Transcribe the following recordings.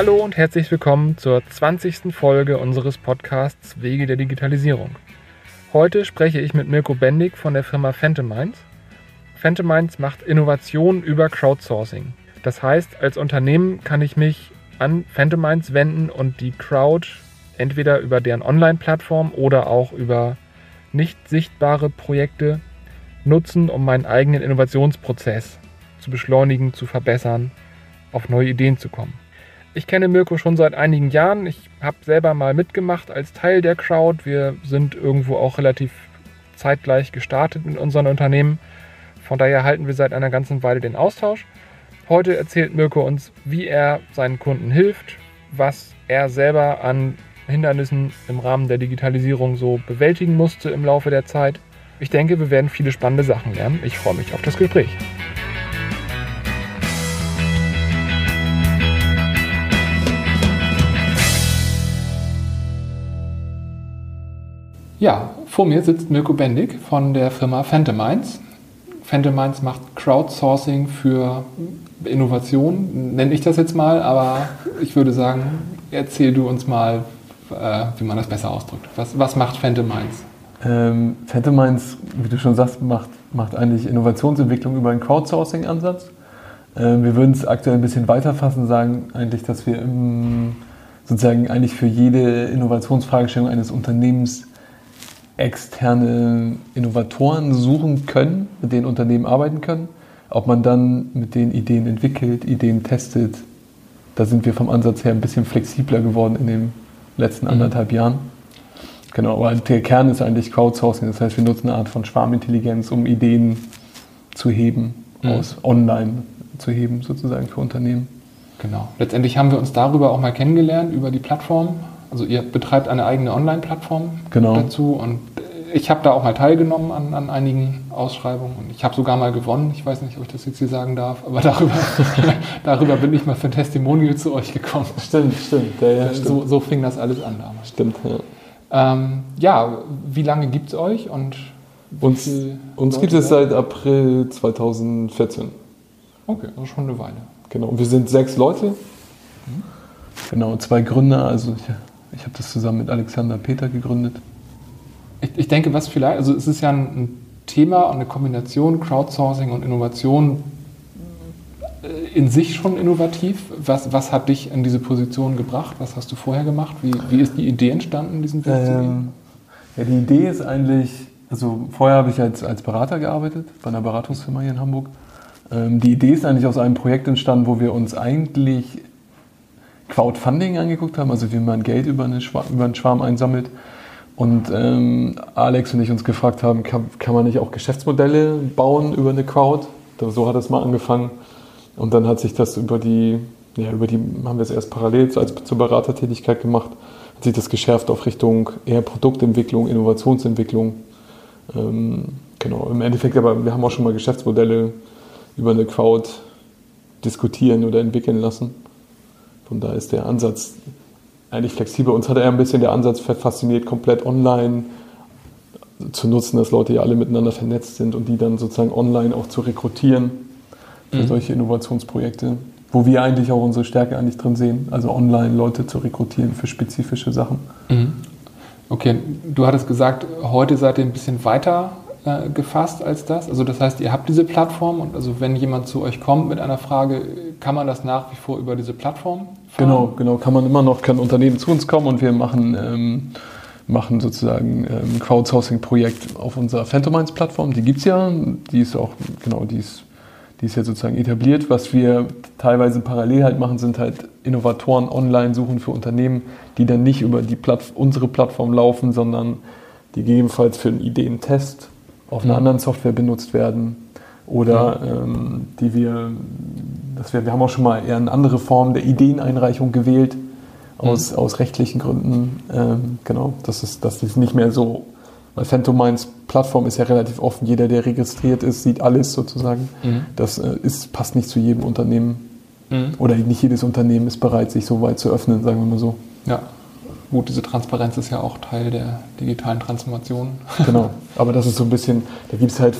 Hallo und herzlich willkommen zur 20. Folge unseres Podcasts Wege der Digitalisierung. Heute spreche ich mit Mirko Bendig von der Firma Phantominds. Phantominds macht Innovation über Crowdsourcing. Das heißt, als Unternehmen kann ich mich an Phantominds wenden und die Crowd entweder über deren Online-Plattform oder auch über nicht sichtbare Projekte nutzen, um meinen eigenen Innovationsprozess zu beschleunigen, zu verbessern, auf neue Ideen zu kommen. Ich kenne Mirko schon seit einigen Jahren. Ich habe selber mal mitgemacht als Teil der Crowd. Wir sind irgendwo auch relativ zeitgleich gestartet in unseren Unternehmen. Von daher halten wir seit einer ganzen Weile den Austausch. Heute erzählt Mirko uns, wie er seinen Kunden hilft, was er selber an Hindernissen im Rahmen der Digitalisierung so bewältigen musste im Laufe der Zeit. Ich denke, wir werden viele spannende Sachen lernen. Ich freue mich auf das Gespräch. Ja, vor mir sitzt Mirko Bendig von der Firma Phantominds. Phantominds macht Crowdsourcing für Innovation, nenne ich das jetzt mal, aber ich würde sagen, erzähl du uns mal, äh, wie man das besser ausdrückt. Was, was macht Phantominds? Ähm, Phantominds, wie du schon sagst, macht, macht eigentlich Innovationsentwicklung über einen Crowdsourcing-Ansatz. Ähm, wir würden es aktuell ein bisschen weiterfassen, sagen eigentlich, dass wir im, sozusagen eigentlich für jede Innovationsfragestellung eines Unternehmens externe Innovatoren suchen können, mit denen Unternehmen arbeiten können. Ob man dann mit den Ideen entwickelt, Ideen testet, da sind wir vom Ansatz her ein bisschen flexibler geworden in den letzten mhm. anderthalb Jahren. Genau, aber der Kern ist eigentlich Crowdsourcing. Das heißt, wir nutzen eine Art von Schwarmintelligenz, um Ideen zu heben, mhm. aus online zu heben, sozusagen für Unternehmen. Genau. Letztendlich haben wir uns darüber auch mal kennengelernt, über die Plattform. Also ihr betreibt eine eigene Online-Plattform genau. dazu und ich habe da auch mal teilgenommen an, an einigen Ausschreibungen und ich habe sogar mal gewonnen. Ich weiß nicht, ob ich das jetzt hier sagen darf, aber darüber, darüber bin ich mal für ein Testimonial zu euch gekommen. Stimmt, stimmt. Ja, ja, stimmt. So, so, fing das alles an damals. Stimmt, ja. Ähm, ja, wie lange gibt es euch und uns, uns gibt es seit April 2014. Okay, also schon eine Weile. Genau, und wir sind sechs Leute. Mhm. Genau, zwei Gründer, also ich habe das zusammen mit Alexander Peter gegründet. Ich, ich, denke, was vielleicht, also es ist ja ein, Thema und eine Kombination Crowdsourcing und Innovation äh, in sich schon innovativ. Was, was hat dich in diese Position gebracht? Was hast du vorher gemacht? Wie, wie ist die Idee entstanden, diesen Weg zu gehen? Ja, die Idee ist eigentlich, also vorher habe ich als, als Berater gearbeitet bei einer Beratungsfirma hier in Hamburg. Ähm, die Idee ist eigentlich aus einem Projekt entstanden, wo wir uns eigentlich Crowdfunding angeguckt haben, also wie man Geld über, eine über einen Schwarm einsammelt. Und ähm, Alex und ich uns gefragt haben, kann, kann, man nicht auch Geschäftsmodelle bauen über eine Crowd? So hat es mal angefangen. Und dann hat sich das über die, ja, über die, haben wir es erst parallel als zur Beratertätigkeit gemacht, hat sich das geschärft auf Richtung eher Produktentwicklung, Innovationsentwicklung. Ähm, genau, im Endeffekt, aber wir haben auch schon mal Geschäftsmodelle über eine Crowd diskutieren oder entwickeln lassen. Von da ist der Ansatz eigentlich flexibel. Uns hat er ein bisschen der Ansatz fasziniert, komplett online zu nutzen, dass Leute ja alle miteinander vernetzt sind und die dann sozusagen online auch zu rekrutieren für mhm. solche Innovationsprojekte, wo wir eigentlich auch unsere Stärke eigentlich drin sehen, also online Leute zu rekrutieren für spezifische Sachen. Mhm. Okay, du hattest gesagt, heute seid ihr ein bisschen weiter äh, gefasst als das. Also das heißt, ihr habt diese Plattform und also wenn jemand zu euch kommt mit einer Frage, kann man das nach wie vor über diese Plattform Genau, genau, kann man immer noch, kann Unternehmen zu uns kommen und wir machen, ähm, machen sozusagen ein ähm, Crowdsourcing-Projekt auf unserer Phantominds-Plattform. Die gibt es ja, die ist auch, genau, die ist, die ist ja sozusagen etabliert. Was wir teilweise parallel halt machen, sind halt Innovatoren online suchen für Unternehmen, die dann nicht über die Platt unsere Plattform laufen, sondern die gegebenenfalls für einen Ideentest auf einer mhm. anderen Software benutzt werden oder ähm, die wir, dass wir, wir haben auch schon mal eher eine andere Form der Ideeneinreichung gewählt, aus, mhm. aus rechtlichen Gründen. Ähm, genau, das ist, das ist nicht mehr so, weil Phantom Minds Plattform ist ja relativ offen, jeder, der registriert ist, sieht alles sozusagen. Mhm. Das äh, ist, passt nicht zu jedem Unternehmen. Mhm. Oder nicht jedes Unternehmen ist bereit, sich so weit zu öffnen, sagen wir mal so. Ja. Gut, diese Transparenz ist ja auch Teil der digitalen Transformation. Genau, aber das ist so ein bisschen, da gibt es halt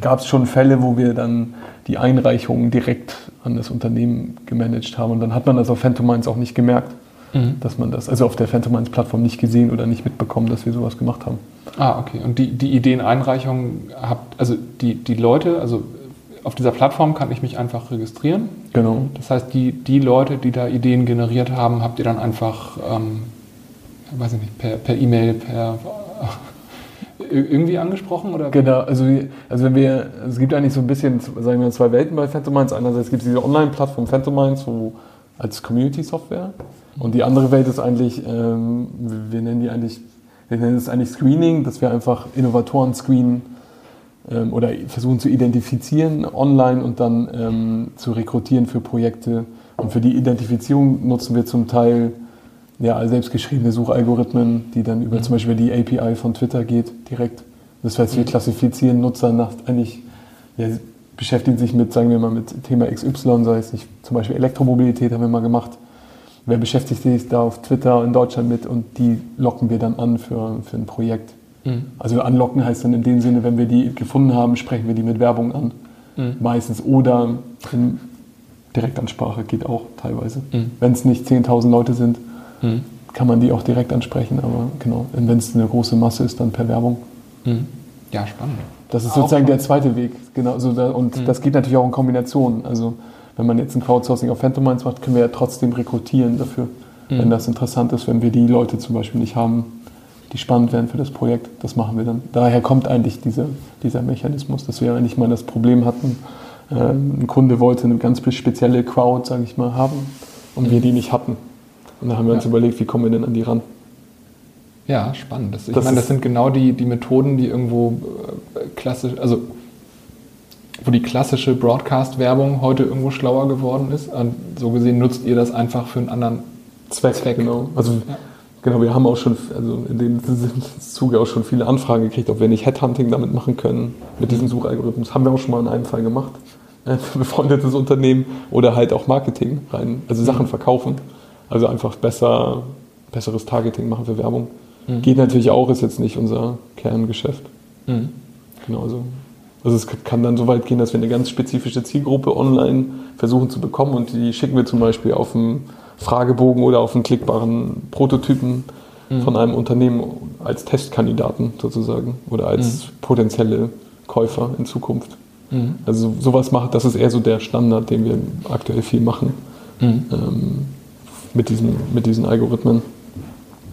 gab es schon Fälle, wo wir dann die Einreichungen direkt an das Unternehmen gemanagt haben. Und dann hat man das auf Phantom Minds auch nicht gemerkt, mhm. dass man das, also auf der Phantom Minds Plattform nicht gesehen oder nicht mitbekommen, dass wir sowas gemacht haben. Ah, okay. Und die, die Ideeneinreichung habt, also die, die Leute, also auf dieser Plattform kann ich mich einfach registrieren. Genau. Das heißt, die, die Leute, die da Ideen generiert haben, habt ihr dann einfach, ähm, weiß ich nicht, per E-Mail, per, irgendwie angesprochen? Oder? Genau, also, also wenn wir, es gibt eigentlich so ein bisschen, sagen wir, zwei Welten bei Phantom Minds. Einerseits gibt es diese Online-Plattform Phantom Minds, wo als Community-Software. Und die andere Welt ist eigentlich, ähm, wir nennen die eigentlich, wir nennen es eigentlich Screening, dass wir einfach Innovatoren screenen ähm, oder versuchen zu identifizieren online und dann ähm, zu rekrutieren für Projekte. Und für die Identifizierung nutzen wir zum Teil ja, selbstgeschriebene Suchalgorithmen, die dann über mhm. zum Beispiel die API von Twitter geht, direkt. Das heißt, wir mhm. klassifizieren Nutzer nach eigentlich, ja, beschäftigen sich mit, sagen wir mal, mit Thema XY, sei es nicht, zum Beispiel Elektromobilität haben wir mal gemacht. Wer beschäftigt sich da auf Twitter in Deutschland mit und die locken wir dann an für, für ein Projekt. Mhm. Also anlocken heißt dann in dem Sinne, wenn wir die gefunden haben, sprechen wir die mit Werbung an. Mhm. Meistens. Oder in Direktansprache geht auch teilweise. Mhm. Wenn es nicht 10.000 Leute sind, mhm. kann man die auch direkt ansprechen. Aber genau, wenn es eine große Masse ist, dann per Werbung. Mhm. Ja, spannend. Das ist sozusagen der zweite Weg. Genau, also da, und mhm. das geht natürlich auch in Kombination. Also wenn man jetzt ein Crowdsourcing auf Phantom Minds macht, können wir ja trotzdem rekrutieren dafür, wenn das interessant ist, wenn wir die Leute zum Beispiel nicht haben, die spannend wären für das Projekt. Das machen wir dann. Daher kommt eigentlich diese, dieser Mechanismus, dass wir eigentlich mal das Problem hatten, äh, ein Kunde wollte eine ganz spezielle Crowd, sage ich mal, haben und wir die nicht hatten. Und da haben wir ja. uns überlegt, wie kommen wir denn an die ran? Ja, spannend. Das, ich das meine, das sind genau die, die Methoden, die irgendwo äh, klassisch, also wo die klassische Broadcast-Werbung heute irgendwo schlauer geworden ist. Und so gesehen nutzt ihr das einfach für einen anderen Zweck. Zweck. Genau. Also ja. Genau, wir haben auch schon, also in dem Zuge auch schon viele Anfragen gekriegt, ob wir nicht Headhunting damit machen können, mit diesem Suchalgorithmus. Haben wir auch schon mal in einem Fall gemacht, äh, befreundetes Unternehmen oder halt auch Marketing rein, also Sachen mhm. verkaufen. Also einfach besser, besseres Targeting machen für Werbung. Mhm. Geht natürlich auch, ist jetzt nicht unser Kerngeschäft. Mhm. Genau so. Also es kann dann so weit gehen, dass wir eine ganz spezifische Zielgruppe online versuchen zu bekommen und die schicken wir zum Beispiel auf dem Fragebogen oder auf einen klickbaren Prototypen mhm. von einem Unternehmen als Testkandidaten sozusagen oder als mhm. potenzielle Käufer in Zukunft. Mhm. Also sowas macht, das ist eher so der Standard, den wir aktuell viel machen mhm. ähm, mit, diesen, mit diesen Algorithmen.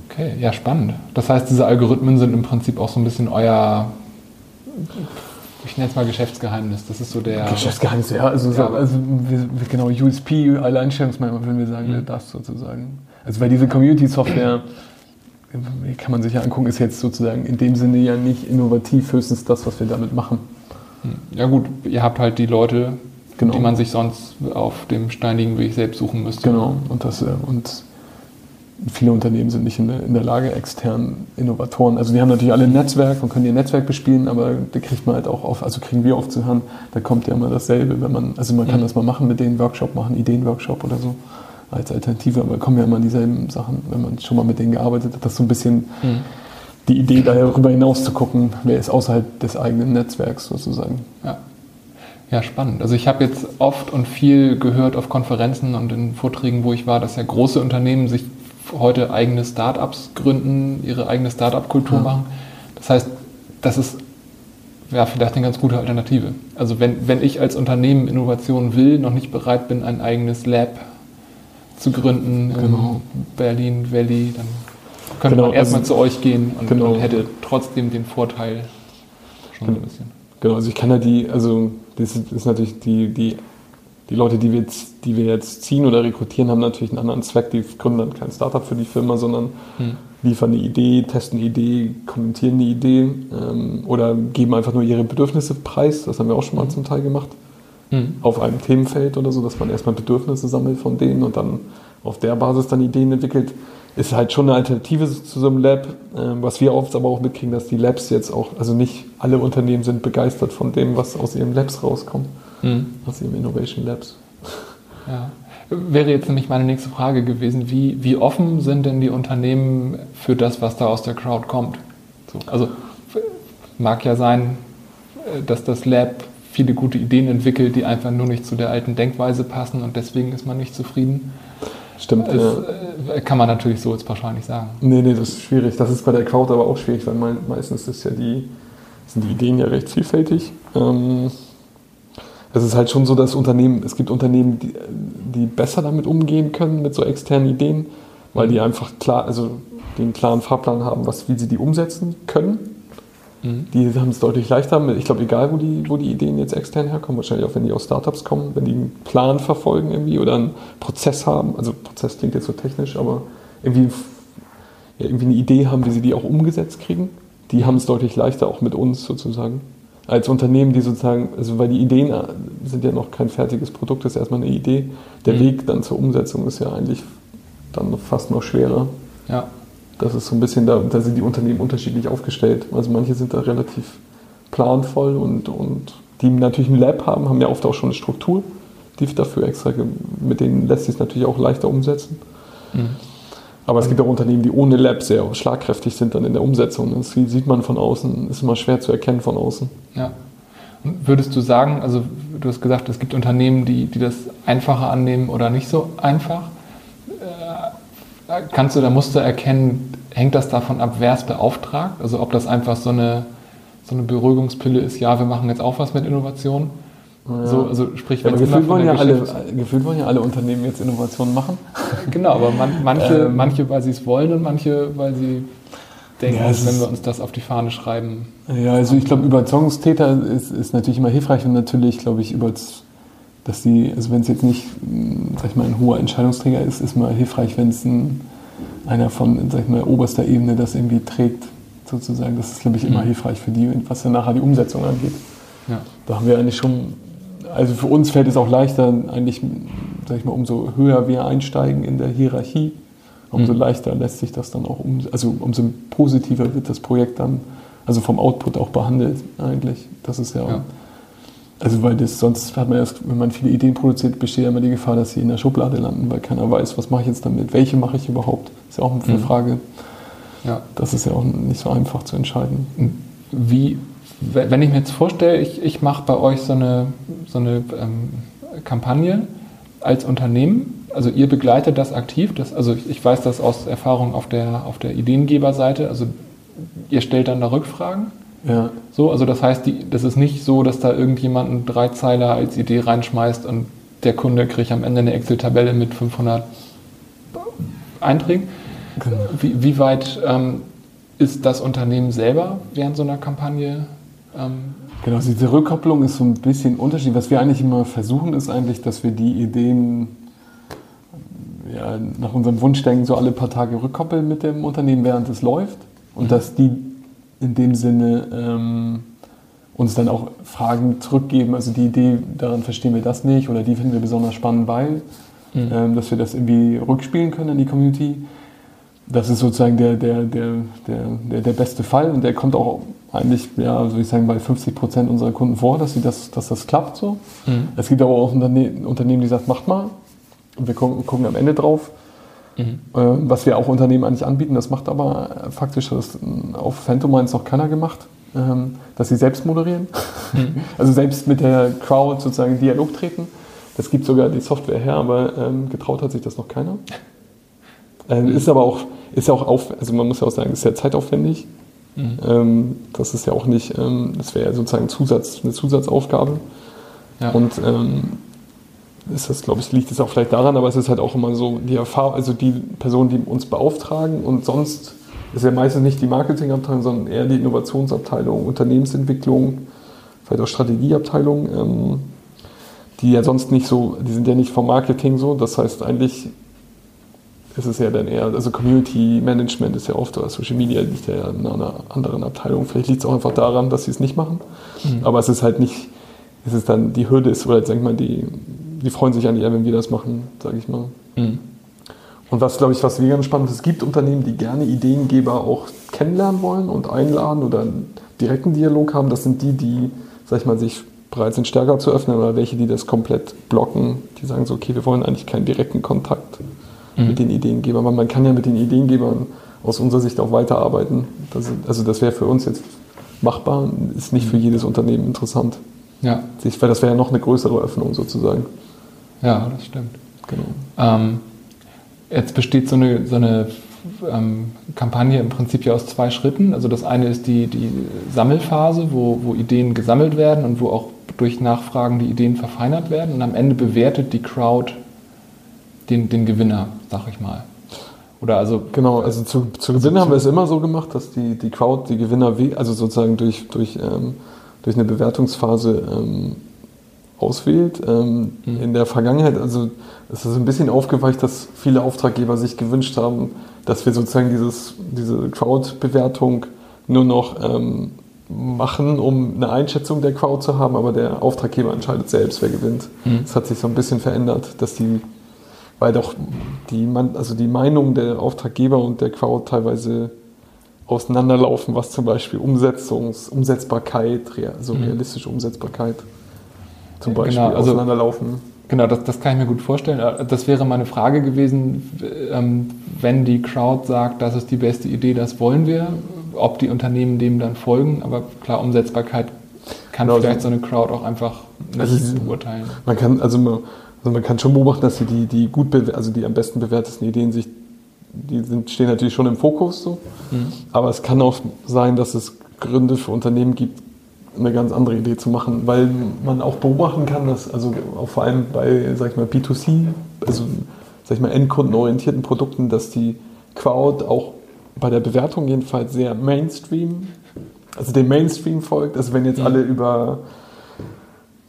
Okay, ja, spannend. Das heißt, diese Algorithmen sind im Prinzip auch so ein bisschen euer ich nenne es mal Geschäftsgeheimnis. Das ist so der. Geschäftsgeheimnis, ja. Also, ja, also genau, USP, Alleinstellungsmerkmal, würden wir sagen, mhm. das sozusagen. Also, weil diese Community-Software, kann man sich ja angucken, ist jetzt sozusagen in dem Sinne ja nicht innovativ, höchstens das, was wir damit machen. Mhm. Ja, gut, ihr habt halt die Leute, genau. die man sich sonst auf dem steinigen Weg selbst suchen müsste. Genau, und das, äh, und viele Unternehmen sind nicht in der, in der, Lage, externen Innovatoren, also die haben natürlich alle ein Netzwerk und können ihr Netzwerk bespielen, aber da kriegt man halt auch auf, also kriegen wir oft zu hören, da kommt ja immer dasselbe, wenn man, also man kann mhm. das mal machen mit denen Workshop machen, Ideenworkshop oder so als Alternative, aber kommen ja immer dieselben Sachen, wenn man schon mal mit denen gearbeitet hat, das so ein bisschen mhm. die Idee, darüber hinaus zu gucken, wer ist außerhalb des eigenen Netzwerks sozusagen. Ja. Ja, spannend. Also ich habe jetzt oft und viel gehört auf Konferenzen und in Vorträgen, wo ich war, dass ja große Unternehmen sich heute eigene Startups gründen, ihre eigene Startup-Kultur ja. machen. Das heißt, das ist ja, vielleicht eine ganz gute Alternative. Also wenn, wenn ich als Unternehmen Innovation will, noch nicht bereit bin, ein eigenes Lab zu gründen genau. in Berlin Valley, dann könnte genau, man erstmal also, zu euch gehen und, genau. und, hätte trotzdem den Vorteil schon genau. ein bisschen. Genau, also ich kann ja die, also das ist natürlich die, die die Leute, die wir, jetzt, die wir jetzt ziehen oder rekrutieren, haben natürlich einen anderen Zweck. Die gründen dann kein Startup für die Firma, sondern hm. liefern eine Idee, testen eine Idee, kommentieren eine Idee ähm, oder geben einfach nur ihre Bedürfnisse preis. Das haben wir auch schon mal hm. zum Teil gemacht. Hm. Auf einem Themenfeld oder so, dass man erstmal Bedürfnisse sammelt von denen und dann auf der Basis dann Ideen entwickelt. Ist halt schon eine Alternative zu so einem Lab. Ähm, was wir oft aber auch mitkriegen, dass die Labs jetzt auch, also nicht alle Unternehmen sind begeistert von dem, was aus ihren Labs rauskommt mhm. aus ihrem Innovation Labs. Ja. Wäre jetzt nämlich meine nächste Frage gewesen, wie, wie offen sind denn die Unternehmen für das, was da aus der Crowd kommt? So, also mag ja sein, dass das Lab viele gute Ideen entwickelt, die einfach nur nicht zu der alten Denkweise passen und deswegen ist man nicht zufrieden. Stimmt. Das ja. äh, kann man natürlich so jetzt pauschal nicht sagen. Nee, nee, das ist schwierig. Das ist bei der Crowd aber auch schwierig, weil meistens ist ja die, sind die Ideen ja recht vielfältig. Ähm, es ist halt schon so, dass Unternehmen, es gibt Unternehmen, die, die besser damit umgehen können, mit so externen Ideen, weil die einfach klar, also den klaren Fahrplan haben, was, wie sie die umsetzen können. Mhm. Die haben es deutlich leichter. Ich glaube, egal, wo die, wo die Ideen jetzt extern herkommen, wahrscheinlich auch wenn die aus Startups kommen, wenn die einen Plan verfolgen irgendwie oder einen Prozess haben. Also Prozess klingt jetzt so technisch, aber irgendwie, ja, irgendwie eine Idee haben, wie sie die auch umgesetzt kriegen. Die haben es deutlich leichter auch mit uns sozusagen. Als Unternehmen, die sozusagen, also weil die Ideen sind ja noch kein fertiges Produkt, das ist erstmal eine Idee. Der mhm. Weg dann zur Umsetzung ist ja eigentlich dann fast noch schwerer. Ja. Das ist so ein bisschen, da, da sind die Unternehmen unterschiedlich aufgestellt. Also manche sind da relativ planvoll und, und die natürlich ein Lab haben, haben ja oft auch schon eine Struktur, die dafür extra, mit denen lässt sich es natürlich auch leichter umsetzen. Mhm. Aber es gibt auch Unternehmen, die ohne Lab sehr schlagkräftig sind dann in der Umsetzung. Das sieht man von außen, ist immer schwer zu erkennen von außen. Ja. Und würdest du sagen, also du hast gesagt, es gibt Unternehmen, die, die das einfacher annehmen oder nicht so einfach. Kannst du da Muster erkennen, hängt das davon ab, wer es beauftragt? Also ob das einfach so eine, so eine Beruhigungspille ist, ja, wir machen jetzt auch was mit Innovation? Ja. So, also sprich, ja, gefühlt, wollen ja alle, gefühlt wollen ja alle Unternehmen jetzt Innovationen machen. Genau, aber man, manche, ähm, manche, weil sie es wollen und manche, weil sie denken, ja, wenn wir uns das auf die Fahne schreiben. Ja, also ich glaube, Überzeugungstäter ist, ist natürlich immer hilfreich und natürlich, glaube ich, über dass sie, also wenn es jetzt nicht, sag ich mal, ein hoher Entscheidungsträger ist, ist mal hilfreich, wenn es ein, einer von, sag ich mal, oberster Ebene das irgendwie trägt, sozusagen. Das ist, glaube ich, immer mhm. hilfreich für die, was dann nachher die Umsetzung angeht. Ja. Da haben wir eigentlich schon, also für uns fällt es auch leichter, eigentlich, sag ich mal, umso höher wir einsteigen in der Hierarchie, umso mhm. leichter lässt sich das dann auch, um, also umso positiver wird das Projekt dann, also vom Output auch behandelt eigentlich. Das ist ja, ja. Also weil das sonst hat man erst, wenn man viele Ideen produziert, besteht ja immer die Gefahr, dass sie in der Schublade landen, weil keiner weiß, was mache ich jetzt damit, welche mache ich überhaupt. Das ist ja auch eine mhm. Frage. Ja. Das ist ja auch nicht so einfach zu entscheiden. Wie, wenn ich mir jetzt vorstelle, ich, ich mache bei euch so eine, so eine ähm, Kampagne als Unternehmen, also ihr begleitet das aktiv, das, also ich, ich weiß das aus Erfahrung auf der, auf der Ideengeberseite, also ihr stellt dann da Rückfragen ja. So, also das heißt, die, das ist nicht so, dass da irgendjemand einen Dreizeiler als Idee reinschmeißt und der Kunde kriegt am Ende eine Excel-Tabelle mit 500 Einträgen. Genau. Wie, wie, weit ähm, ist das Unternehmen selber während so einer Kampagne? Ähm genau, diese Rückkopplung ist so ein bisschen unterschiedlich. Was wir eigentlich immer versuchen, ist eigentlich, dass wir die Ideen ja, nach unserem Wunschdenken so alle paar Tage rückkoppeln mit dem Unternehmen, während es läuft. Und mhm. dass die in dem Sinne ähm, uns dann auch Fragen zurückgeben. Also die Idee, daran verstehen wir das nicht oder die finden wir besonders spannend, weil, mhm. ähm, dass wir das irgendwie rückspielen können an die Community. Das ist sozusagen der, der, der, der, der, der beste Fall und der kommt auch eigentlich, ja, würde ich sagen, bei 50 Prozent unserer Kunden vor, dass, sie das, dass das klappt so. Mhm. Es gibt aber auch Unternehmen, die sagen, macht mal und wir gucken, gucken am Ende drauf. Mhm. was wir auch Unternehmen eigentlich anbieten, das macht aber faktisch das auf Phantom Minds noch keiner gemacht, ähm, dass sie selbst moderieren. Mhm. Also selbst mit der Crowd sozusagen in Dialog treten. Das gibt sogar die Software her, aber ähm, getraut hat sich das noch keiner. Ähm, ist aber auch, ist ja auch auf, also man muss ja auch sagen, ist ja zeitaufwendig. Mhm. Ähm, das ist ja auch nicht, das wäre ja sozusagen Zusatz, eine Zusatzaufgabe. Ja. Und ähm, ist das, glaube ich, liegt es auch vielleicht daran, aber es ist halt auch immer so die Erfahrung, also die Personen, die uns beauftragen und sonst ist ja meistens nicht die Marketingabteilung, sondern eher die Innovationsabteilung, Unternehmensentwicklung, vielleicht auch Strategieabteilung, ähm, die ja sonst nicht so, die sind ja nicht vom Marketing so, das heißt eigentlich ist es ja dann eher, also Community Management ist ja oft, oder Social Media liegt ja in einer anderen Abteilung, vielleicht liegt es auch einfach daran, dass sie es nicht machen, mhm. aber es ist halt nicht, es ist dann, die Hürde ist, oder sag ich mal, die, die freuen sich eigentlich eher, wenn wir das machen, sage ich mal. Mhm. Und was, glaube ich, was wir ganz spannend ist, es gibt Unternehmen, die gerne Ideengeber auch kennenlernen wollen und einladen oder einen direkten Dialog haben. Das sind die, die, sag ich mal, sich bereit sind, stärker zu öffnen oder welche, die das komplett blocken, die sagen so, okay, wir wollen eigentlich keinen direkten Kontakt mhm. mit den Ideengebern, weil man kann ja mit den Ideengebern aus unserer Sicht auch weiterarbeiten. Das, also das wäre für uns jetzt machbar, ist nicht für jedes Unternehmen interessant. Ja. Weil das wäre ja noch eine größere Öffnung sozusagen. Ja, das stimmt. Genau. Ähm, jetzt besteht so eine, so eine ähm, Kampagne im Prinzip ja aus zwei Schritten. Also das eine ist die, die Sammelphase, wo, wo Ideen gesammelt werden und wo auch durch Nachfragen die Ideen verfeinert werden. Und am Ende bewertet die Crowd den, den Gewinner, sag ich mal. Oder also genau, also zu, zu Gewinn haben wir es immer so gemacht, dass die, die Crowd die Gewinner, also sozusagen durch, durch, ähm, durch eine Bewertungsphase ähm, auswählt. Ähm, mhm. In der Vergangenheit, also es ist ein bisschen aufgeweicht, dass viele Auftraggeber sich gewünscht haben, dass wir sozusagen dieses, diese Crowd-Bewertung nur noch ähm, machen, um eine Einschätzung der Crowd zu haben, aber der Auftraggeber entscheidet selbst, wer gewinnt. Mhm. Das hat sich so ein bisschen verändert, dass die, weil doch die, also die Meinung der Auftraggeber und der Crowd teilweise auseinanderlaufen, was zum Beispiel Umsetzungs, Umsetzbarkeit, also realistische Umsetzbarkeit zum Beispiel genau, also, auseinanderlaufen. Genau, das, das kann ich mir gut vorstellen. Äh, das wäre meine Frage gewesen, ähm, wenn die Crowd sagt, das ist die beste Idee, das wollen wir, ob die Unternehmen dem dann folgen. Aber klar, Umsetzbarkeit kann genau, vielleicht so eine Crowd auch einfach nicht also beurteilen. Man kann, also man, also man kann schon beobachten, dass sie die, die gut, also die am besten bewertesten Ideen sich, die sind, stehen natürlich schon im Fokus so. Mhm. Aber es kann auch sein, dass es Gründe für Unternehmen gibt, eine ganz andere Idee zu machen, weil man auch beobachten kann, dass also auch vor allem bei, sag ich mal, B2C, also sag ich mal, endkundenorientierten Produkten, dass die Crowd auch bei der Bewertung jedenfalls sehr Mainstream, also dem Mainstream folgt. Also wenn jetzt alle über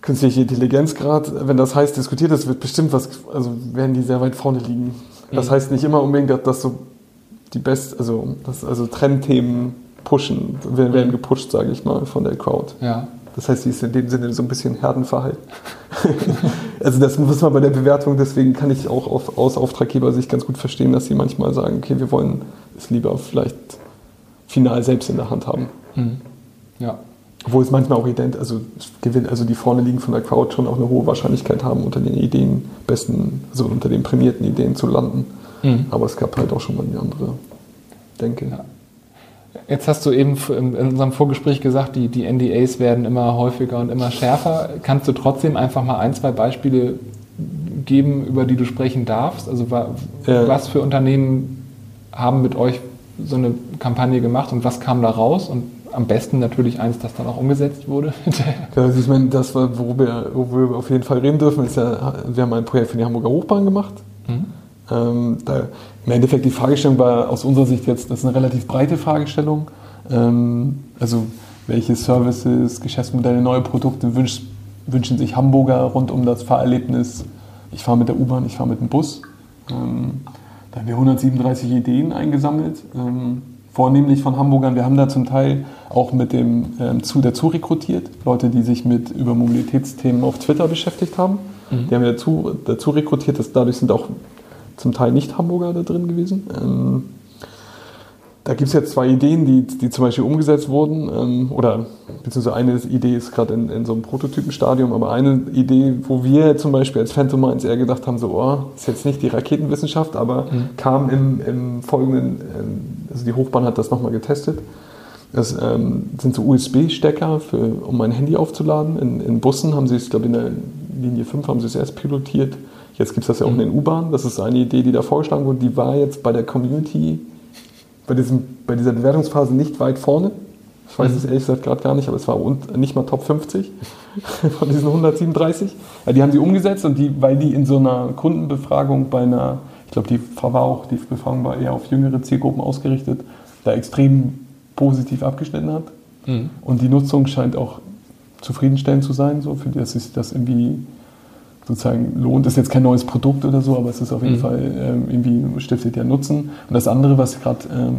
künstliche Intelligenz gerade, wenn das heißt diskutiert ist, wird bestimmt was, also werden die sehr weit vorne liegen. Das mhm. heißt nicht immer unbedingt, dass so die best, also, dass also Trendthemen pushen, werden, mhm. gepusht, sage ich mal, von der Crowd. Ja. Das heißt, sie ist in dem Sinne so ein bisschen Herdenverhalten. also das muss man bei der Bewertung, deswegen kann ich auch auf, aus Auftraggeber-Sicht ganz gut verstehen, dass sie manchmal sagen, okay, wir wollen es lieber vielleicht final selbst in der Hand haben. Mhm. Ja. Obwohl es manchmal auch ident, also also die vorne liegen von der Crowd schon auch eine hohe Wahrscheinlichkeit haben, unter den Ideen besten, also unter den prämierten Ideen zu landen. Mhm. Aber es gab halt auch schon mal die andere Denke. Ja. Jetzt hast du eben in unserem Vorgespräch gesagt, die, die NDAs werden immer häufiger und immer schärfer. Kannst du trotzdem einfach mal ein, zwei Beispiele geben, über die du sprechen darfst? Also ja. was für Unternehmen haben mit euch so eine Kampagne gemacht und was kam da raus? Und am besten natürlich eins, das dann auch umgesetzt wurde. ja, also ich meine, das, worüber wir, worüber wir auf jeden Fall reden dürfen, ist ja, wir haben ein Projekt für die Hamburger Hochbahn gemacht. Mhm. Ähm, da, Im Endeffekt die Fragestellung war aus unserer Sicht jetzt, das ist eine relativ breite Fragestellung. Ähm, also welche Services, Geschäftsmodelle, neue Produkte wünsch, wünschen sich Hamburger rund um das Fahrerlebnis? Ich fahre mit der U-Bahn, ich fahre mit dem Bus. Ähm, da haben wir 137 Ideen eingesammelt, ähm, vornehmlich von Hamburgern. Wir haben da zum Teil auch mit dem ähm, zu dazu rekrutiert, Leute, die sich mit über Mobilitätsthemen auf Twitter beschäftigt haben. Mhm. Die haben wir dazu, dazu rekrutiert. Dass dadurch sind auch zum Teil Nicht-Hamburger da drin gewesen. Ähm, da gibt es jetzt zwei Ideen, die, die zum Beispiel umgesetzt wurden, ähm, oder beziehungsweise eine Idee ist gerade in, in, so einem Prototypenstadium, aber eine Idee, wo wir zum Beispiel als Phantom Minds eher gedacht haben, so, oh, ist jetzt nicht die Raketenwissenschaft, aber mhm. kam im, im folgenden, ähm, also die Hochbahn hat das nochmal getestet. Das ähm, sind so USB-Stecker, um mein Handy aufzuladen. In, in Bussen haben sie es, glaube ich, in der Linie 5 haben sie es erst pilotiert Jetzt gibt es das ja auch in den U-Bahnen. Das ist eine Idee, die da vorgeschlagen wurde. Die war jetzt bei der Community, bei, diesem, bei dieser Bewertungsphase nicht weit vorne. Ich weiß es ehrlich gesagt gerade gar nicht, aber es war nicht mal Top 50 von diesen 137. Ja, die haben sie umgesetzt und die, weil die in so einer Kundenbefragung bei einer, ich glaube, die war auch, die Befragung war eher auf jüngere Zielgruppen ausgerichtet, da extrem positiv abgeschnitten hat. Mhm. Und die Nutzung scheint auch zufriedenstellend zu sein, so für das sich das irgendwie sozusagen lohnt. Das ist jetzt kein neues Produkt oder so, aber es ist auf jeden mhm. Fall ähm, irgendwie stiftet ja Nutzen. Und das andere, was gerade ähm,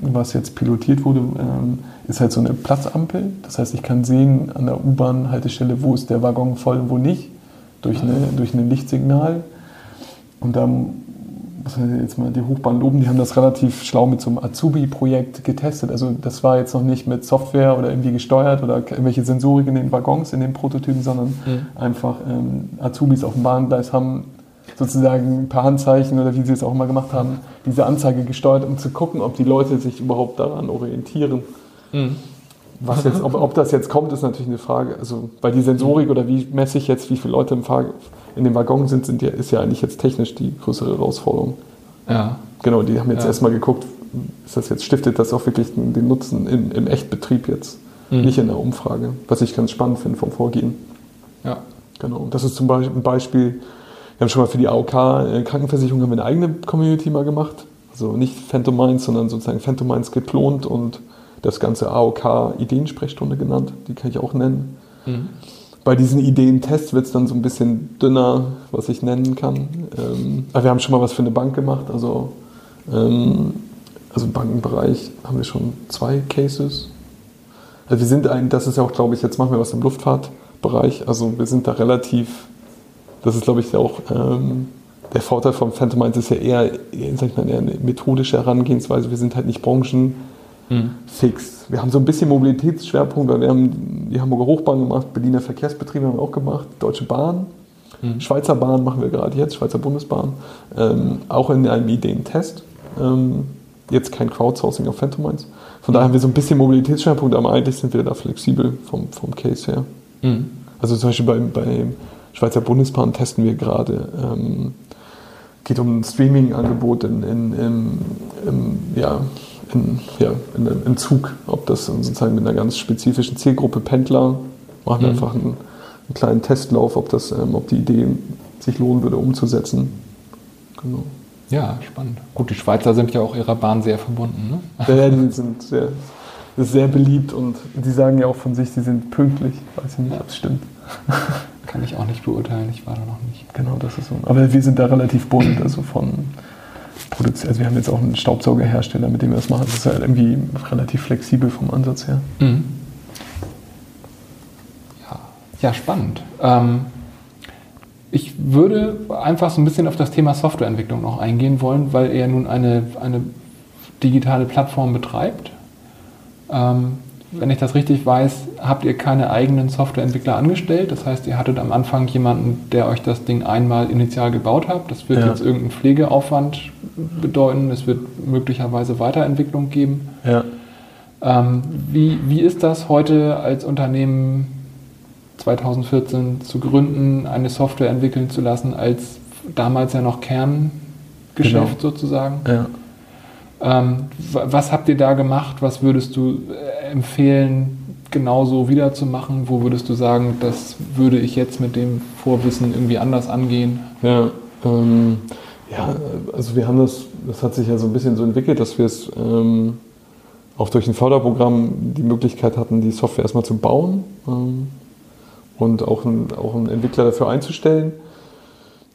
was jetzt pilotiert wurde, ähm, ist halt so eine Platzampel. Das heißt, ich kann sehen an der U-Bahn-Haltestelle, wo ist der Waggon voll und wo nicht, durch, eine, durch ein Lichtsignal. Und dann muss man jetzt mal die Hochbahn loben, die haben das relativ schlau mit so einem Azubi-Projekt getestet. Also das war jetzt noch nicht mit Software oder irgendwie gesteuert oder irgendwelche Sensorik in den Waggons, in den Prototypen, sondern mhm. einfach ähm, Azubis auf dem Bahngleis haben sozusagen per Handzeichen oder wie sie es auch immer gemacht haben, diese Anzeige gesteuert, um zu gucken, ob die Leute sich überhaupt daran orientieren. Mhm. Was jetzt, ob, ob, das jetzt kommt, ist natürlich eine Frage. Also, weil die Sensorik oder wie messe ich jetzt, wie viele Leute im Fahr in dem Waggon sind, sind ja, ist ja eigentlich jetzt technisch die größere Herausforderung. Ja. Genau, die haben jetzt Ja. erstmal geguckt, ist das jetzt, stiftet das auch wirklich den, den Nutzen im, im Echtbetrieb jetzt, Mhm. nicht in der Umfrage, was ich ganz spannend finde vom Vorgehen. Ja. Genau, das ist zum Beispiel ein Beispiel, wir haben schon mal für die AOK äh, Krankenversicherung haben wir eine eigene Community mal gemacht. Also nicht Phantom Minds, sondern sozusagen Phantom Minds geklont und das ganze AOK Ideensprechstunde genannt. Die kann ich auch nennen. Mhm. Bei diesen Ideentests wird es dann so ein bisschen dünner, was ich nennen kann. Ähm, aber wir haben schon mal was für eine Bank gemacht. Also, ähm, also im Bankenbereich haben wir schon zwei Cases. Also wir sind ein, das ist ja auch, glaube ich, jetzt machen wir was im Luftfahrtbereich. Also wir sind da relativ, das ist, glaube ich, auch ähm, der Vorteil vom Phantom Minds ist ja eher, sag ich mal, eher eine methodische Herangehensweise. Wir sind halt nicht branchenfix. Mhm. Wir haben so ein bisschen Mobilitätsschwerpunkt, weil wir haben die Hamburger Hochbahn gemacht, Berliner Verkehrsbetriebe haben wir auch gemacht, Deutsche Bahn, Mhm. Schweizer Bahn machen wir gerade jetzt, Schweizer Bundesbahn, ähm, auch in einem Ideentest. Ähm, jetzt kein Crowdsourcing auf Phantom Minds. Von daher haben wir so ein bisschen Mobilitätsschwerpunkt, aber eigentlich sind wir da flexibel vom, vom Case her. Mhm. Also zum Beispiel bei, bei Schweizer Bundesbahn testen wir gerade, ähm, geht um ein Streaming-Angebot in, in, in, in, ja, in, ja, in, im Zug, ob das sozusagen mit einer ganz spezifischen Zielgruppe Pendler, machen wir Mhm. einfach einen, einen kleinen Testlauf, ob, das, ähm, ob die Idee sich lohnen würde umzusetzen. Genau. Ja, spannend. Gut, die Schweizer sind ja auch ihrer Bahn sehr verbunden. Ne? Ja, die sind sehr, sehr beliebt und die sagen ja auch von sich, sie sind pünktlich. Weiß ich nicht, Ja. ob es stimmt. Kann ich auch nicht beurteilen, ich war da noch nicht. Genau, das ist so. Aber wir sind da relativ bunt, also von Produzi also wir haben jetzt auch einen Staubsaugerhersteller, mit dem wir das machen. Das ist halt irgendwie relativ flexibel vom Ansatz her. Mhm. Ja. ja, spannend. Ähm, ich würde einfach so ein bisschen auf das Thema Softwareentwicklung noch eingehen wollen, weil ihr nun eine, eine digitale Plattform betreibt. Ähm, wenn ich das richtig weiß, habt ihr keine eigenen Softwareentwickler angestellt. Das heißt, ihr hattet am Anfang jemanden, der euch das Ding einmal initial gebaut hat. Das wird Ja. jetzt irgendeinen Pflegeaufwand bedeuten. Es wird möglicherweise Weiterentwicklung geben. Ja. Ähm, wie, wie ist das heute als Unternehmen 2014 zu gründen, eine Software entwickeln zu lassen, als damals ja noch Kerngeschäft Genau. sozusagen? ja. Ähm, wa- was habt ihr da gemacht? Was würdest du äh, empfehlen, genauso wiederzumachen? Wo würdest du sagen, das würde ich jetzt mit dem Vorwissen irgendwie anders angehen? Ja, ähm, ja, also wir haben das, das hat sich ja so ein bisschen so entwickelt, dass wir es ähm, auch durch ein Förderprogramm die Möglichkeit hatten, die Software erstmal zu bauen ähm, und auch, ein, auch einen Entwickler dafür einzustellen.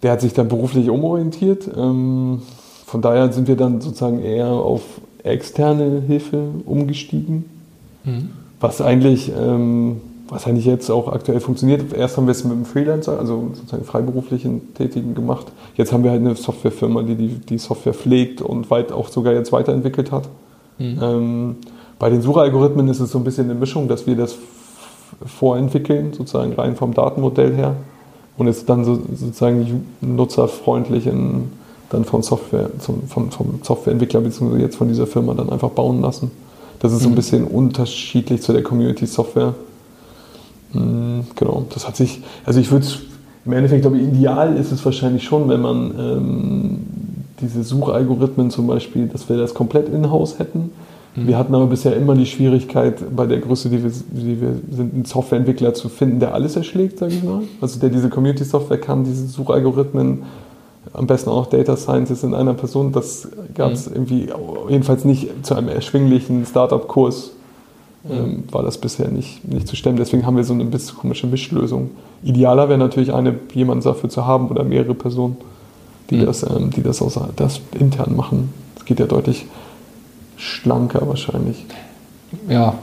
Der hat sich dann beruflich umorientiert. Ähm, von daher sind wir dann sozusagen eher auf externe Hilfe umgestiegen. Was eigentlich, ähm, was eigentlich jetzt auch aktuell funktioniert. Erst haben wir es mit einem Freelancer, also sozusagen freiberuflichen Tätigen gemacht. Jetzt haben wir halt eine Softwarefirma, die die, die Software pflegt und weit auch sogar jetzt weiterentwickelt hat. Ähm, bei den Suchalgorithmen ist es so ein bisschen eine Mischung, dass wir das vorentwickeln, sozusagen rein vom Datenmodell her und es dann so, sozusagen nutzerfreundlich in, dann von Software, zum, vom, vom Softwareentwickler bzw. jetzt von dieser Firma dann einfach bauen lassen. Das ist so ein Mhm. bisschen unterschiedlich zu der Community Software. Mm, Genau, das hat sich, also ich würde es, im Endeffekt, glaube ich, ideal ist es wahrscheinlich schon, wenn man ähm, diese Suchalgorithmen zum Beispiel, dass wir das komplett in-house hätten. Mhm. Wir hatten aber bisher immer die Schwierigkeit, bei der Größe, die wir, die wir sind, einen Softwareentwickler zu finden, der alles erschlägt, sage ich mal. Also der diese Community-Software kann, diese Suchalgorithmen, am besten auch Data Scientist in einer Person. Das gab es irgendwie jedenfalls nicht zu einem erschwinglichen Startup-Kurs. Ähm, war das bisher nicht, nicht zu stemmen. Deswegen haben wir so eine bisschen komische Mischlösung. Idealer wäre natürlich eine, jemanden dafür zu haben oder mehrere Personen, die Mhm. das, ähm, die das, aus, das intern machen. Das geht ja deutlich schlanker wahrscheinlich. Ja,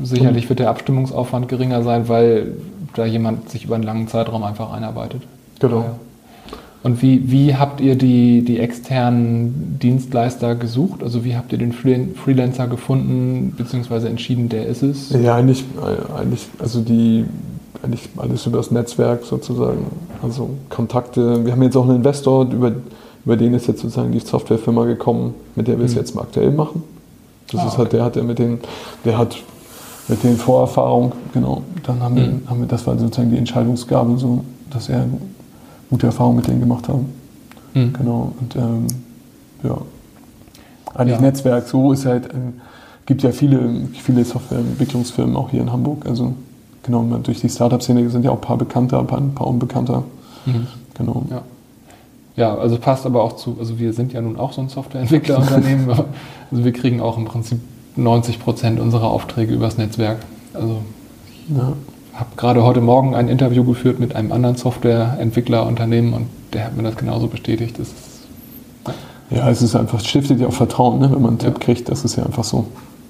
sicherlich wird der Abstimmungsaufwand geringer sein, weil da jemand sich über einen langen Zeitraum einfach einarbeitet. Genau. Ja. Und wie, wie habt ihr die, die externen Dienstleister gesucht? Also wie habt ihr den Freel- Freelancer gefunden, beziehungsweise entschieden, der ist es? Ja, eigentlich, eigentlich, also die, eigentlich alles über das Netzwerk sozusagen. Also Kontakte. Wir haben jetzt auch einen Investor, über, über den ist jetzt sozusagen die Softwarefirma gekommen, mit der wir es Mhm. jetzt mal aktuell machen. Das Ah, ist halt, der hat ja mit den, der hat mit den Vorerfahrungen, genau, dann haben, wir, haben wir, das war sozusagen die Entscheidungsgabe, so, dass er gute Erfahrungen mit denen gemacht haben. Mhm. Genau, und ähm, ja, eigentlich Ja. Netzwerk, so ist halt, äh, gibt ja viele, viele Softwareentwicklungsfirmen auch hier in Hamburg, also genau, durch die Startup-Szene sind ja auch ein paar bekannter, ein paar, ein paar unbekannter, Mhm. genau. Ja. Ja, also passt aber auch zu, also wir sind ja nun auch so ein Softwareentwicklerunternehmen, also wir kriegen auch im Prinzip 90 Prozent unserer Aufträge übers Netzwerk. Also Ja. Habe gerade heute Morgen ein Interview geführt mit einem anderen Softwareentwicklerunternehmen und der hat mir das genauso bestätigt. Das ist, Ja, es ist einfach, es stiftet ja auch Vertrauen, ne? wenn man einen Ja. Tipp kriegt, das ist ja einfach so.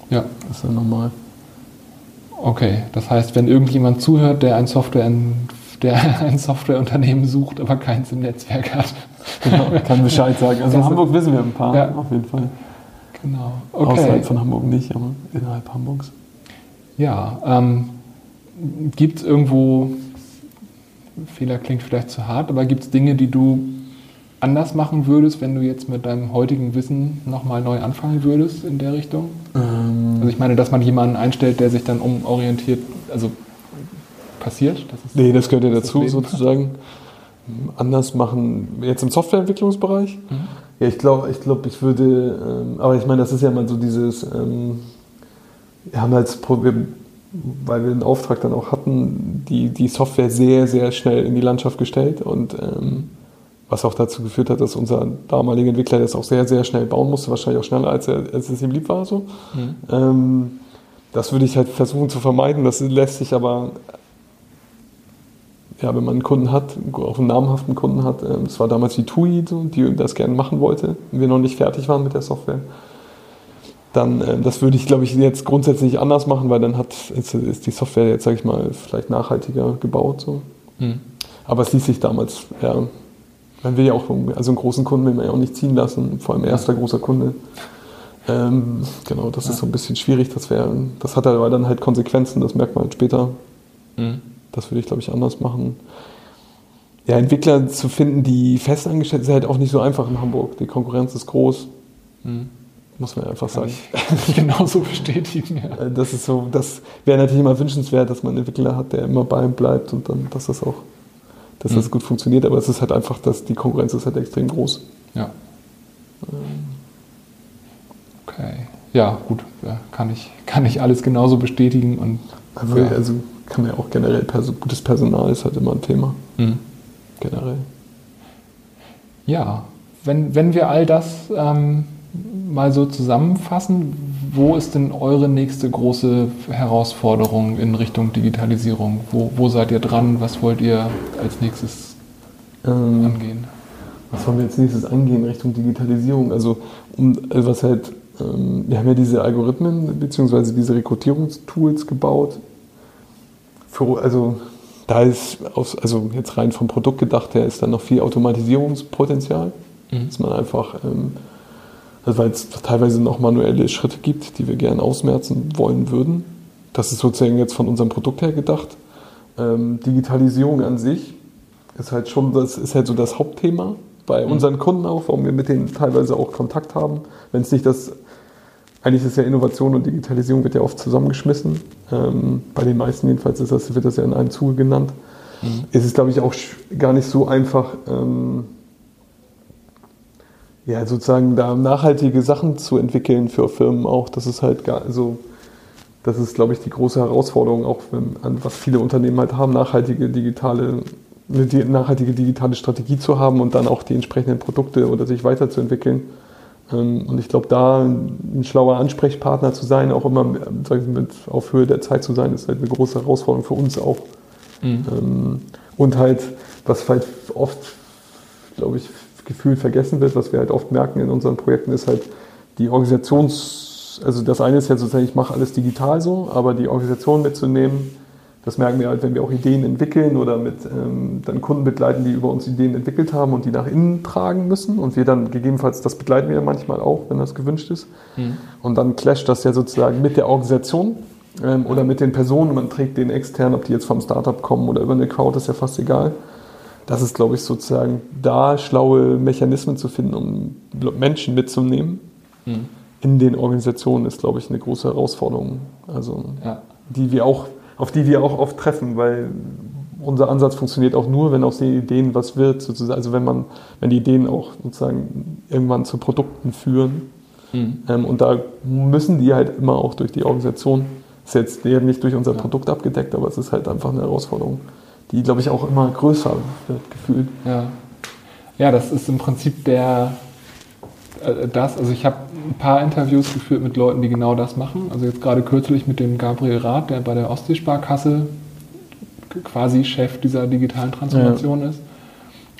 ja, Das ist ja normal. okay. Das heißt, wenn irgendjemand zuhört, der ein Software der ein Softwareunternehmen sucht, aber keins im Netzwerk hat. Genau, kann Bescheid sagen. Also in Hamburg wissen wir ein paar, Ja. auf jeden Fall. Genau. Außerhalb Okay. von Hamburg nicht, aber innerhalb Hamburgs. Ja, ähm, gibt es irgendwo, Fehler klingt vielleicht zu hart, aber gibt es Dinge, die du anders machen würdest, wenn du jetzt mit deinem heutigen Wissen nochmal neu anfangen würdest in der Richtung? Ähm, Also ich meine, dass man jemanden einstellt, der sich dann umorientiert, also passiert. Das ist nee, das gehört ja dazu Leben. sozusagen. Anders machen, jetzt im Softwareentwicklungsbereich. Mhm. Ja, ich glaube, ich, glaub, ich würde, ähm, aber ich meine, das ist ja mal so dieses, ähm, wir haben das Problem, weil wir den Auftrag dann auch hatten, die, die Software sehr, sehr schnell in die Landschaft gestellt und ähm, was auch dazu geführt hat, dass unser damaliger Entwickler das auch sehr, sehr schnell bauen musste, wahrscheinlich auch schneller, als, er, als es ihm lieb war. So. Mhm. Ähm, das würde ich halt versuchen zu vermeiden. Das lässt sich aber, ja, wenn man einen Kunden hat, auch einen namhaften Kunden hat, ähm, das war damals die TUI, so, die das gerne machen wollte, wir noch nicht fertig waren mit der Software, dann, ähm, das würde ich, glaube ich, jetzt grundsätzlich anders machen, weil dann hat, ist, ist die Software jetzt, sage ich mal, vielleicht nachhaltiger gebaut. So. Mhm. Aber es ließ sich damals, ja, man will ja auch, also einen großen Kunden will man ja auch nicht ziehen lassen, vor allem erster großer Kunde. Ähm, genau, das ist so ein bisschen schwierig. Das, wäre, das hat aber dann halt Konsequenzen, das merkt man halt später. Mhm. Das würde ich, glaube ich, anders machen. Ja, Entwickler zu finden, die festangestellt sind, ist halt auch nicht so einfach in Hamburg. Die Konkurrenz ist groß, Mhm. Muss man einfach Kann sagen. ich genauso bestätigen. Ja. Äh, Das ist so, das wäre natürlich immer wünschenswert, dass man einen Entwickler hat, der immer bei ihm bleibt und dann, dass das auch, dass das Mhm. gut funktioniert. Aber es ist halt einfach, dass die Konkurrenz ist halt extrem groß. Ja. Okay. Ja, gut. Kann, ich, kann ich alles genauso bestätigen. Und, Also, Ja. also kann man ja auch generell, gutes Personal ist halt immer ein Thema, Mhm. generell. Ja, wenn, wenn wir all das ähm, mal so zusammenfassen, wo ist denn eure nächste große Herausforderung in Richtung Digitalisierung? Wo, wo seid ihr dran? Was wollt ihr als nächstes Ähm, angehen? Was wollen wir als nächstes angehen Richtung Digitalisierung? Also, um, also was halt, ähm, wir haben ja diese Algorithmen bzw. diese Rekrutierungstools gebaut. Für, also da ist, aus, also jetzt rein vom Produkt gedacht, her ist dann noch viel Automatisierungspotenzial, Mhm. dass man einfach, ähm, weil es teilweise noch manuelle Schritte gibt, die wir gerne ausmerzen wollen würden. Das ist sozusagen jetzt von unserem Produkt her gedacht. Ähm, Digitalisierung an sich ist halt schon, das ist halt so das Hauptthema bei Mhm. unseren Kunden auch, warum wir mit denen teilweise auch Kontakt haben. Wenn es nicht das, eigentlich ist ja Innovation und Digitalisierung wird ja oft zusammengeschmissen. Ähm, bei den meisten jedenfalls ist das, wird das ja in einem Zuge genannt. Mhm. Es ist, glaube ich, auch gar nicht so einfach, ähm, ja, sozusagen da nachhaltige Sachen zu entwickeln für Firmen auch. Das ist halt gar, also, das ist, glaube ich, die große Herausforderung, auch wenn, an was viele Unternehmen halt haben, nachhaltige digitale, eine nachhaltige digitale Strategie zu haben und dann auch die entsprechenden Produkte oder sich weiterzuentwickeln. Ähm, Und ich glaube, da ein schlauer Ansprechpartner zu sein, auch immer mit auf Höhe der Zeit zu sein, ist halt eine große Herausforderung für uns auch. Mhm. Ähm, Und halt, was halt oft, glaube ich, gefühlt vergessen wird, was wir halt oft merken in unseren Projekten, ist halt die Organisations-, also das eine ist ja sozusagen, ich mache alles digital so, aber die Organisation mitzunehmen, das merken wir halt, wenn wir auch Ideen entwickeln oder mit ähm, dann Kunden begleiten, die über uns Ideen entwickelt haben und die nach innen tragen müssen. Und wir dann gegebenenfalls, das begleiten wir manchmal auch, wenn das gewünscht ist. Mhm. Und dann clasht das ja sozusagen mit der Organisation ähm, oder mit den Personen. Man trägt den extern, ob die jetzt vom Startup kommen oder über eine Crowd, ist ja fast egal. Das ist, glaube ich, sozusagen da schlaue Mechanismen zu finden, um Menschen mitzunehmen Mhm. in den Organisationen, ist, glaube ich, eine große Herausforderung. Also, Ja. die wir auch, auf die wir auch oft treffen, weil unser Ansatz funktioniert auch nur, wenn aus den Ideen was wird, sozusagen. Also wenn man, wenn die Ideen auch sozusagen irgendwann zu Produkten führen. Mhm. Ähm, und da müssen die halt immer auch durch die Organisation. Das ist jetzt eher nicht durch unser ja. Produkt abgedeckt, aber es ist halt einfach eine Herausforderung, die, glaube ich, auch immer größer wird, gefühlt. Ja, ja das ist im Prinzip der, äh, das, also ich habe ein paar Interviews geführt mit Leuten, die genau das machen. Also jetzt gerade kürzlich mit dem Gabriel Rath, der bei der Ostseesparkasse quasi Chef dieser digitalen Transformation ja. ist.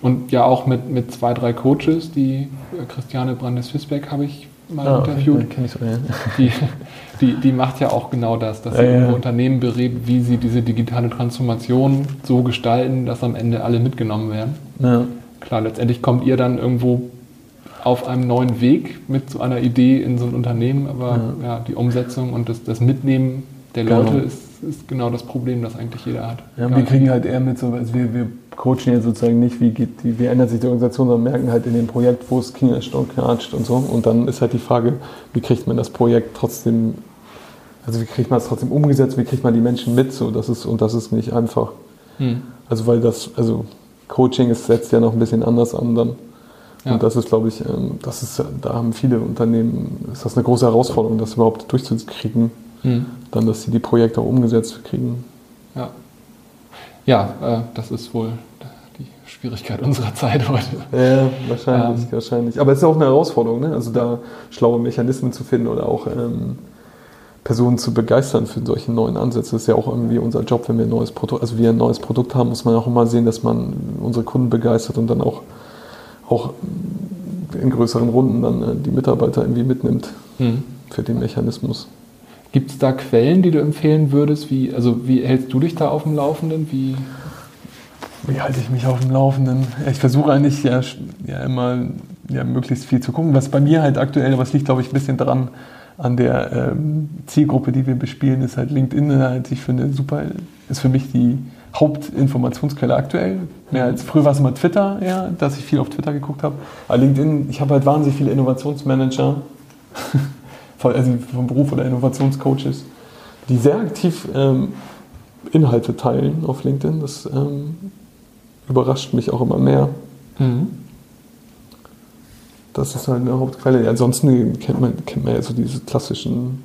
Und ja auch mit, mit zwei, drei Coaches, die Christiane Brandes-Fisbeck habe ich mal ah, interviewt. Die, die, die macht ja auch genau das, dass sie ja, Unternehmen berät, wie sie diese digitale Transformation so gestalten, dass am Ende alle mitgenommen werden. Klar, letztendlich kommt ihr dann irgendwo auf einem neuen Weg mit so einer Idee in so ein Unternehmen, aber ja, die Umsetzung und das, das Mitnehmen der genau. Leute ist ist genau das Problem, das eigentlich jeder hat. Ja, wir kriegen halt eher mit, so, also wir, wir coachen jetzt sozusagen nicht, wie, geht die, wie ändert sich die Organisation, sondern merken halt in dem Projekt, wo es knirscht und knatscht und so. Und dann ist halt die Frage, wie kriegt man das Projekt trotzdem, also wie kriegt man es trotzdem umgesetzt, wie kriegt man die Menschen mit, so, das ist, und das ist nicht einfach. Hm. Also weil das, also Coaching ist, setzt ja noch ein bisschen anders an dann. Ja. Und das ist, glaube ich, ähm, das ist, da haben viele Unternehmen, ist das eine große Herausforderung, das überhaupt durchzukriegen mhm. dann, dass sie die Projekte auch umgesetzt kriegen. Ja, ja äh, das ist wohl die Schwierigkeit unserer Zeit heute. Ja, wahrscheinlich, ähm, wahrscheinlich. Aber es ist auch eine Herausforderung, ne? also da schlaue Mechanismen zu finden oder auch ähm, Personen zu begeistern für solche neuen Ansätze. Das ist ja auch irgendwie unser Job, wenn wir ein neues Produkt, also wir ein neues Produkt haben, muss man auch immer sehen, dass man unsere Kunden begeistert und dann auch, auch in größeren Runden dann äh, die Mitarbeiter irgendwie mitnimmt mhm. für den Mechanismus. Gibt es da Quellen, die du empfehlen würdest? Wie, also wie hältst du dich da auf dem Laufenden? Wie, wie halte ich mich auf dem Laufenden? Ich versuche eigentlich ja, ja immer ja, möglichst viel zu gucken. Was bei mir halt aktuell, was liegt glaube ich ein bisschen dran an der ähm, Zielgruppe, die wir bespielen, ist halt LinkedIn halt ich finde super, ist für mich die Hauptinformationsquelle aktuell. Mehr als früher war es immer Twitter, ja, dass ich viel auf Twitter geguckt habe. Aber LinkedIn, ich habe halt wahnsinnig viele Innovationsmanager also vom Beruf oder Innovationscoaches, die sehr aktiv ähm, Inhalte teilen auf LinkedIn. Das ähm, überrascht mich auch immer mehr. Mhm. Das ist halt eine Hauptquelle. Ansonsten kennt man, kennt man ja so diese klassischen,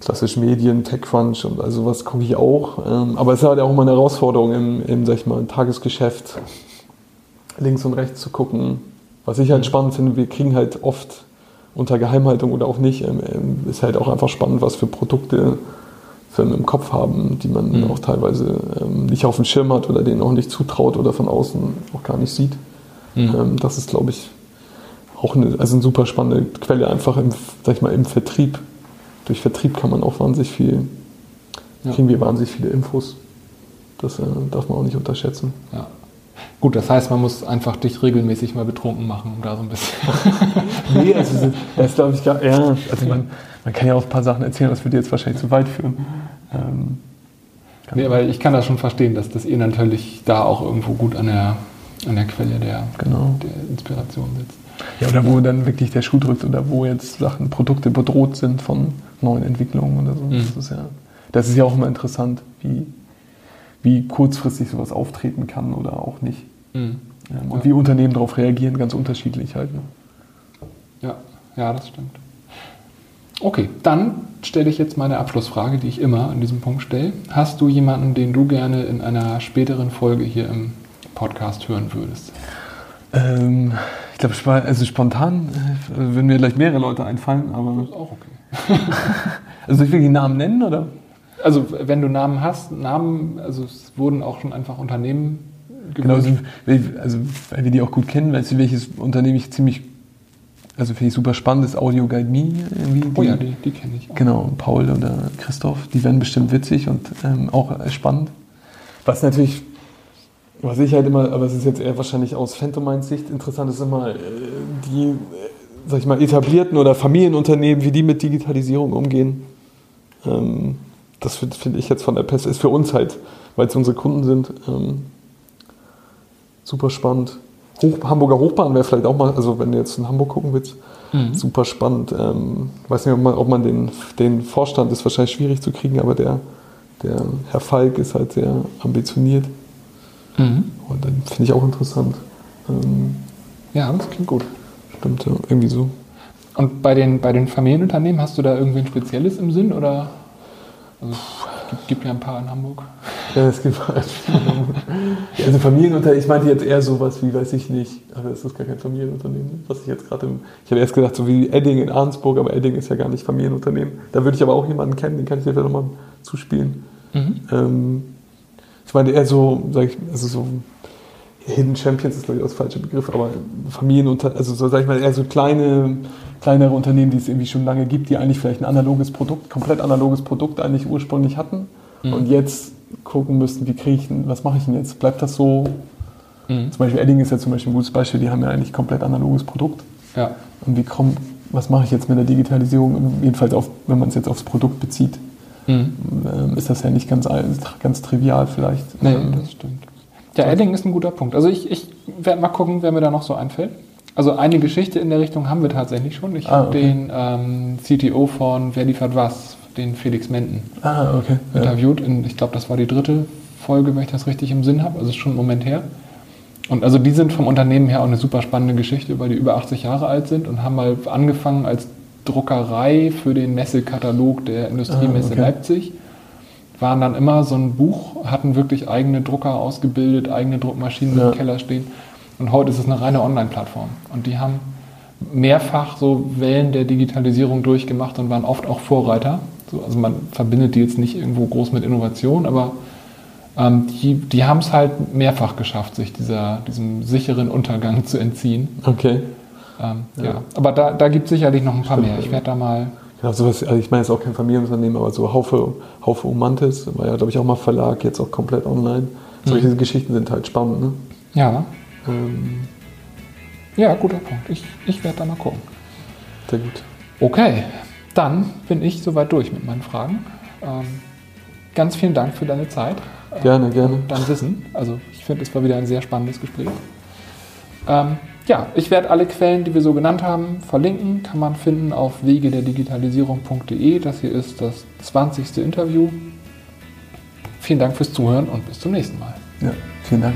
klassischen Medien, TechCrunch und also was gucke ich auch. Ähm, aber es ist halt auch immer eine Herausforderung im, im, sag ich mal, Tagesgeschäft, links und rechts zu gucken. Was ich halt mhm. spannend finde, wir kriegen halt oft unter Geheimhaltung oder auch nicht, ähm, ähm, ist halt auch einfach spannend, was für Produkte Firmen im Kopf haben, die man mhm. auch teilweise ähm, nicht auf dem Schirm hat oder denen auch nicht zutraut oder von außen auch gar nicht sieht. Mhm. das ist, glaube ich, auch eine, also eine super spannende Quelle, einfach im, sag ich mal, im Vertrieb. Durch Vertrieb kann man auch wahnsinnig viel, ja. kriegen wir wahnsinnig viele Infos. Das äh, darf man auch nicht unterschätzen. Ja. Gut, das heißt, man muss einfach dich regelmäßig mal betrunken machen, um da so ein bisschen. nee, also das glaube ich, gar, ja, also man, man kann ja auch ein paar Sachen erzählen, das würde jetzt wahrscheinlich zu weit führen. Ähm, nee, aber ich kann das schon verstehen, dass, dass ihr natürlich da auch irgendwo gut an der, an der Quelle der, genau. der Inspiration sitzt. Ja, oder wo dann wirklich der Schuh drückt oder wo jetzt Sachen, Produkte bedroht sind von neuen Entwicklungen oder so. Mhm. Das, ist ja, das ist ja auch immer interessant, wie, wie kurzfristig sowas auftreten kann oder auch nicht. Mhm. Ähm, und ja. wie Unternehmen darauf reagieren, ganz unterschiedlich halt. Ne? Ja, ja, das stimmt. Okay, dann stelle ich jetzt meine Abschlussfrage, die ich immer an diesem Punkt stelle. Hast du jemanden, den du gerne in einer späteren Folge hier im Podcast hören würdest? Ähm, ich glaube, also spontan äh, würden mir gleich mehrere Leute einfallen, aber. Das ist auch okay. also ich will die Namen nennen, oder? Also wenn du Namen hast, Namen, also es wurden auch schon einfach Unternehmen Genau, also, also, weil wir die auch gut kennen, weißt du, welches Unternehmen ich ziemlich, also finde ich super spannend, ist Audio Guide Me. Irgendwie. Oh ja, die, die kenne ich auch. Genau, Paul oder Christoph, die werden bestimmt witzig und ähm, auch spannend. Was natürlich, was ich halt immer, aber es ist jetzt eher wahrscheinlich aus Phantomines Sicht interessant, ist immer äh, die, äh, sag ich mal, etablierten oder Familienunternehmen, wie die mit Digitalisierung umgehen. Ähm, das finde find ich jetzt von der Pest, ist für uns halt, weil es unsere Kunden sind, ähm, super spannend. Hoch, Hamburger Hochbahn wäre vielleicht auch mal, also wenn du jetzt in Hamburg gucken willst, Mhm. Super spannend. Ähm, weiß nicht, ob man, ob man den, den Vorstand ist wahrscheinlich schwierig zu kriegen, aber der, der Herr Falk ist halt sehr ambitioniert. Mhm. Und dann finde ich auch interessant. Ähm, ja, das klingt gut. Stimmt, ja, irgendwie so. Und bei den, bei den Familienunternehmen hast du da irgendwie ein spezielles im Sinn oder? Also, es gibt, gibt ja ein paar in Hamburg. Ja, es gibt halt Also Familienunternehmen, ich meinte jetzt eher sowas wie, weiß ich nicht, aber es ist gar kein Familienunternehmen, was ich jetzt gerade, ich habe erst gedacht, so wie Edding in Arnsburg, aber Edding ist ja gar nicht Familienunternehmen. Da würde ich aber auch jemanden kennen, den kann ich dir vielleicht nochmal zuspielen. Mhm. Ähm, ich meine eher so, sag ich, also so Hidden Champions ist glaube ich auch das falsche Begriff, aber Familienunternehmen, also so sag ich mal eher so kleine, kleinere Unternehmen, die es irgendwie schon lange gibt, die eigentlich vielleicht ein analoges Produkt, komplett analoges Produkt eigentlich ursprünglich hatten mhm. und jetzt gucken müssten, wie kriege ich was mache ich denn jetzt? Bleibt das so? Mhm. Zum Beispiel Edding ist ja zum Beispiel ein gutes Beispiel, die haben ja eigentlich komplett analoges Produkt. Ja. Und wie kommt, was mache ich jetzt mit der Digitalisierung? Jedenfalls auf, wenn man es jetzt aufs Produkt bezieht. Mhm. Ist das ja nicht ganz, ganz trivial vielleicht. Nee, ähm, das stimmt. Ja, Edding ist ein guter Punkt. Also ich, ich werde mal gucken, wer mir da noch so einfällt. Also eine Geschichte in der Richtung haben wir tatsächlich schon. Ich ah, habe okay. den ähm, CTO von Wer liefert was, den Felix Menden, ah, okay. interviewt. Ja. In, ich glaube, das war die dritte Folge, wenn ich das richtig im Sinn habe. Also ist schon einen Moment her. Und also die sind vom Unternehmen her auch eine super spannende Geschichte, weil die über 80 Jahre alt sind und haben mal angefangen als Druckerei für den Messekatalog der Industriemesse ah, okay. Leipzig. Waren dann immer so ein Buch, hatten wirklich eigene Drucker ausgebildet, eigene Druckmaschinen ja. im Keller stehen. Und heute ist es eine reine Online-Plattform. Und die haben mehrfach so Wellen der Digitalisierung durchgemacht und waren oft auch Vorreiter. So, also man verbindet die jetzt nicht irgendwo groß mit Innovation, aber ähm, die, die haben es halt mehrfach geschafft, sich dieser, diesem sicheren Untergang zu entziehen. Okay. Ähm, ja. ja. aber da, da gibt es sicherlich noch ein paar Stimmt, mehr. Ich werde da mal. Genau, sowas, also ich meine, es ist auch kein Familienunternehmen, aber so Haufe, Haufe Umantis, war ja, glaube ich, auch mal Verlag, jetzt auch komplett online. Solche mhm. Geschichten sind halt spannend, ne? Ja. Ähm, ja, guter Punkt. Ich, ich werde da mal gucken. Sehr gut. Okay, dann bin ich soweit durch mit meinen Fragen. Ähm, ganz vielen Dank für deine Zeit. Gerne, gerne. Dein Wissen. Also ich finde, es war wieder ein sehr spannendes Gespräch. Ähm, ja, ich werde alle Quellen, die wir so genannt haben, verlinken. Kann man finden auf wegederdigitalisierung.de. Das hier ist das 20. Interview. Vielen Dank fürs Zuhören und bis zum nächsten Mal. Ja, vielen Dank.